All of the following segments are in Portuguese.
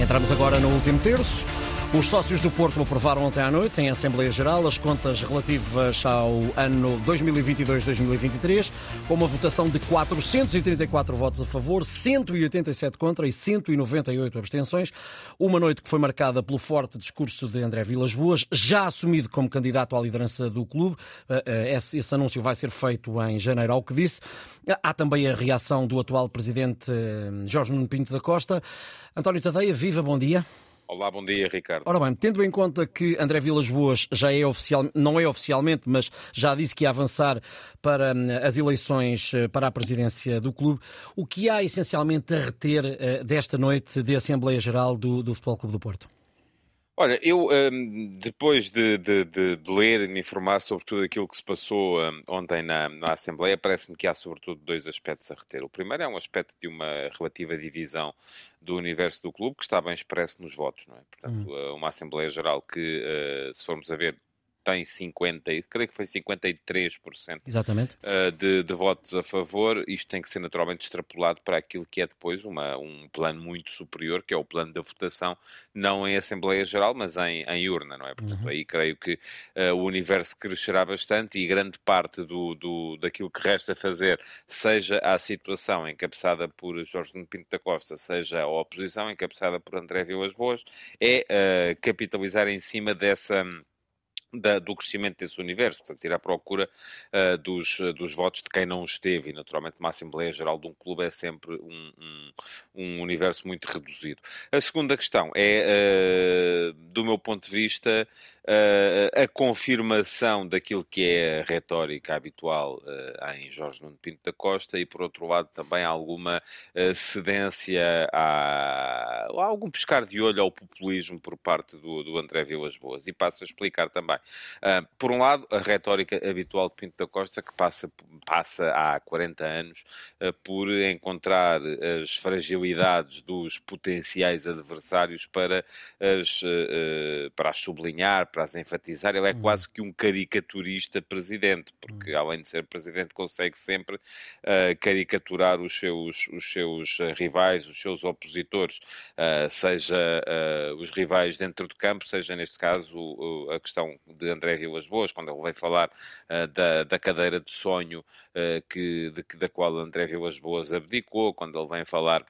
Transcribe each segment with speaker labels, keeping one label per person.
Speaker 1: Entramos agora no último terço. Os sócios do Porto aprovaram ontem à noite, em Assembleia Geral, as contas relativas ao ano 2022-2023, com uma votação de 434 votos a favor, 187 contra e 198 abstenções. Uma noite que foi marcada pelo forte discurso de André Vilas Boas, já assumido como candidato à liderança do clube. Eh, eh, esse anúncio vai ser feito em janeiro, ao que disse. Há também a reação do atual presidente eh, Jorge Nuno Pinto da Costa. António Tadeia, viva, bom dia.
Speaker 2: Olá, bom dia, Ricardo.
Speaker 1: Ora bem, tendo em conta que André Vilas Boas já é oficial, não é oficialmente, mas já disse que ia avançar para hum, as eleições eh, para a presidência do clube, o que há essencialmente a reter eh, desta noite de Assembleia Geral do, do Futebol Clube do Porto?
Speaker 2: Olha, eu um, depois de, de, de, de, ler e me informar sobre tudo aquilo que se passou um, ontem na, na Assembleia, parece-me que há sobretudo dois aspectos a reter. O primeiro é um aspecto de uma relativa divisão do universo do clube, que está bem expresso nos votos, não é? Portanto, hum. uma Assembleia Geral que, uh, se formos a ver, tem 50, creio que foi 53%
Speaker 1: Exatamente.
Speaker 2: Uh, de, de, votos a favor. Isto tem que ser naturalmente extrapolado para aquilo que é depois uma, um plano muito superior, que é o plano da votação, não em Assembleia Geral, mas em, em urna, não é? Portanto, uhum. aí creio que uh, o universo crescerá bastante e grande parte do, do, daquilo que resta fazer, seja a situação encabeçada por Jorge Pinto da Costa, seja a oposição encabeçada por André Vilas Boas, é uh, capitalizar em cima dessa da, do crescimento desse universo, portanto, ir à procura uh, dos, dos votos de quem não esteve, e naturalmente uma Assembleia Geral de um clube é sempre um, um, um universo muito reduzido. A segunda questão é, uh, do meu ponto de vista, uh, a confirmação daquilo que é a retórica habitual em Jorge Nuno Pinto da Costa e, por outro lado, também alguma cedência a, algum pescar de olho ao populismo por parte do, do André Vilas Boas. E passo a explicar também. Uh, por um lado, a retórica habitual de Pinto da Costa, que passa, passa há 40 anos uh, por encontrar as fragilidades dos potenciais adversários para as, uh, para as sublinhar, para as enfatizar. Ele é uhum. quase que um caricaturista presidente, porque uhum. além de ser presidente, consegue sempre caricaturar os seus, os seus rivais, os seus opositores, seja os rivais dentro do campo, seja neste caso a questão de André Vilas Boas, quando ele veio falar da, da cadeira de sonho que, de, da qual André Vilas Boas abdicou, quando ele vem falar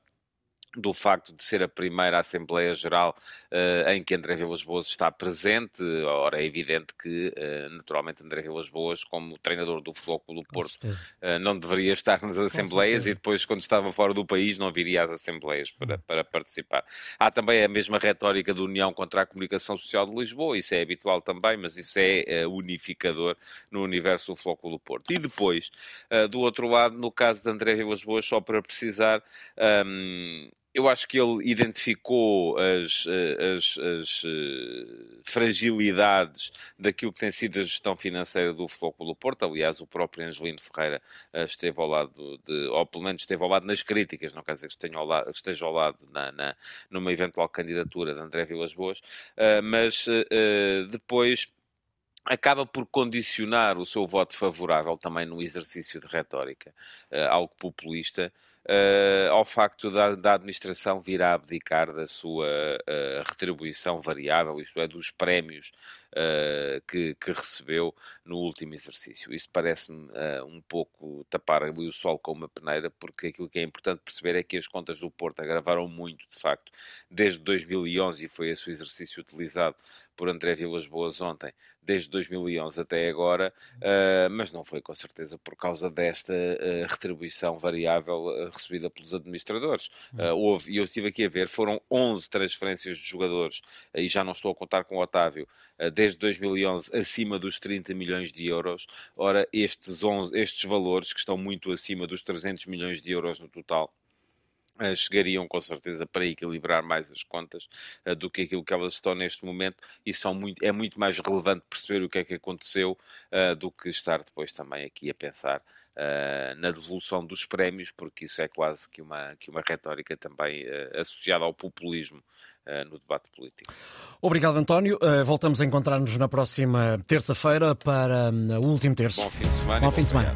Speaker 2: do facto de ser a primeira Assembleia Geral uh, em que André Vilas Boas está presente. Ora, é evidente que, uh, naturalmente, André Vilas Boas, como treinador do Futebol Clube do Porto, uh, não deveria estar nas Assembleias e depois, quando estava fora do país, não viria às Assembleias para, hum. para participar. Há também a mesma retórica da União contra a Comunicação Social de Lisboa, isso é habitual também, mas isso é unificador no universo do Futebol Clube do Porto. E depois, do outro lado, no caso de André Vilas Boas, só para precisar, um, eu acho que ele identificou as, eh, as, as, eh, fragilidades daquilo que tem sido a gestão financeira do do Porto. Aliás, o próprio Angelino Ferreira eh, esteve ao lado, de, ou pelo menos esteve ao lado nas críticas, não quer dizer que esteja ao lado, esteja ao lado na, na, numa eventual candidatura de André Vilas Boas, mas depois acaba por condicionar o seu voto favorável também no exercício de retórica, algo populista, uh, ao facto da, da, administração vir a abdicar da sua uh, retribuição variável, isto é, dos prémios uh, que, que, recebeu no último exercício. Isso parece-me um pouco tapar ali o sol com uma peneira, porque aquilo que é importante perceber é que as contas do Porto agravaram muito, de facto, desde 2011, e foi esse o exercício utilizado por André Vilas Boas ontem, desde 2011 até agora, uh, mas não foi com certeza por causa desta uh, retribuição variável uh, recebida pelos administradores. houve, e eu estive aqui a ver, foram 11 transferências de jogadores, e já não estou a contar com o Otávio, desde 2011 acima dos 30 milhões de euros. Ora, estes, 11, estes valores, que estão muito acima dos 300 milhões de euros no total, Uh, chegariam com certeza para equilibrar mais as contas uh, do que aquilo que elas estão neste momento e são muito, é muito mais relevante perceber o que é que aconteceu uh, do que estar depois também aqui a pensar na devolução dos prémios, porque isso é quase que uma, que uma retórica também associada ao populismo no debate político.
Speaker 1: Obrigado, António. voltamos a encontrar-nos na próxima terça-feira para hum, o último terço.
Speaker 2: Bom fim de semana.
Speaker 1: Bom fim de semana.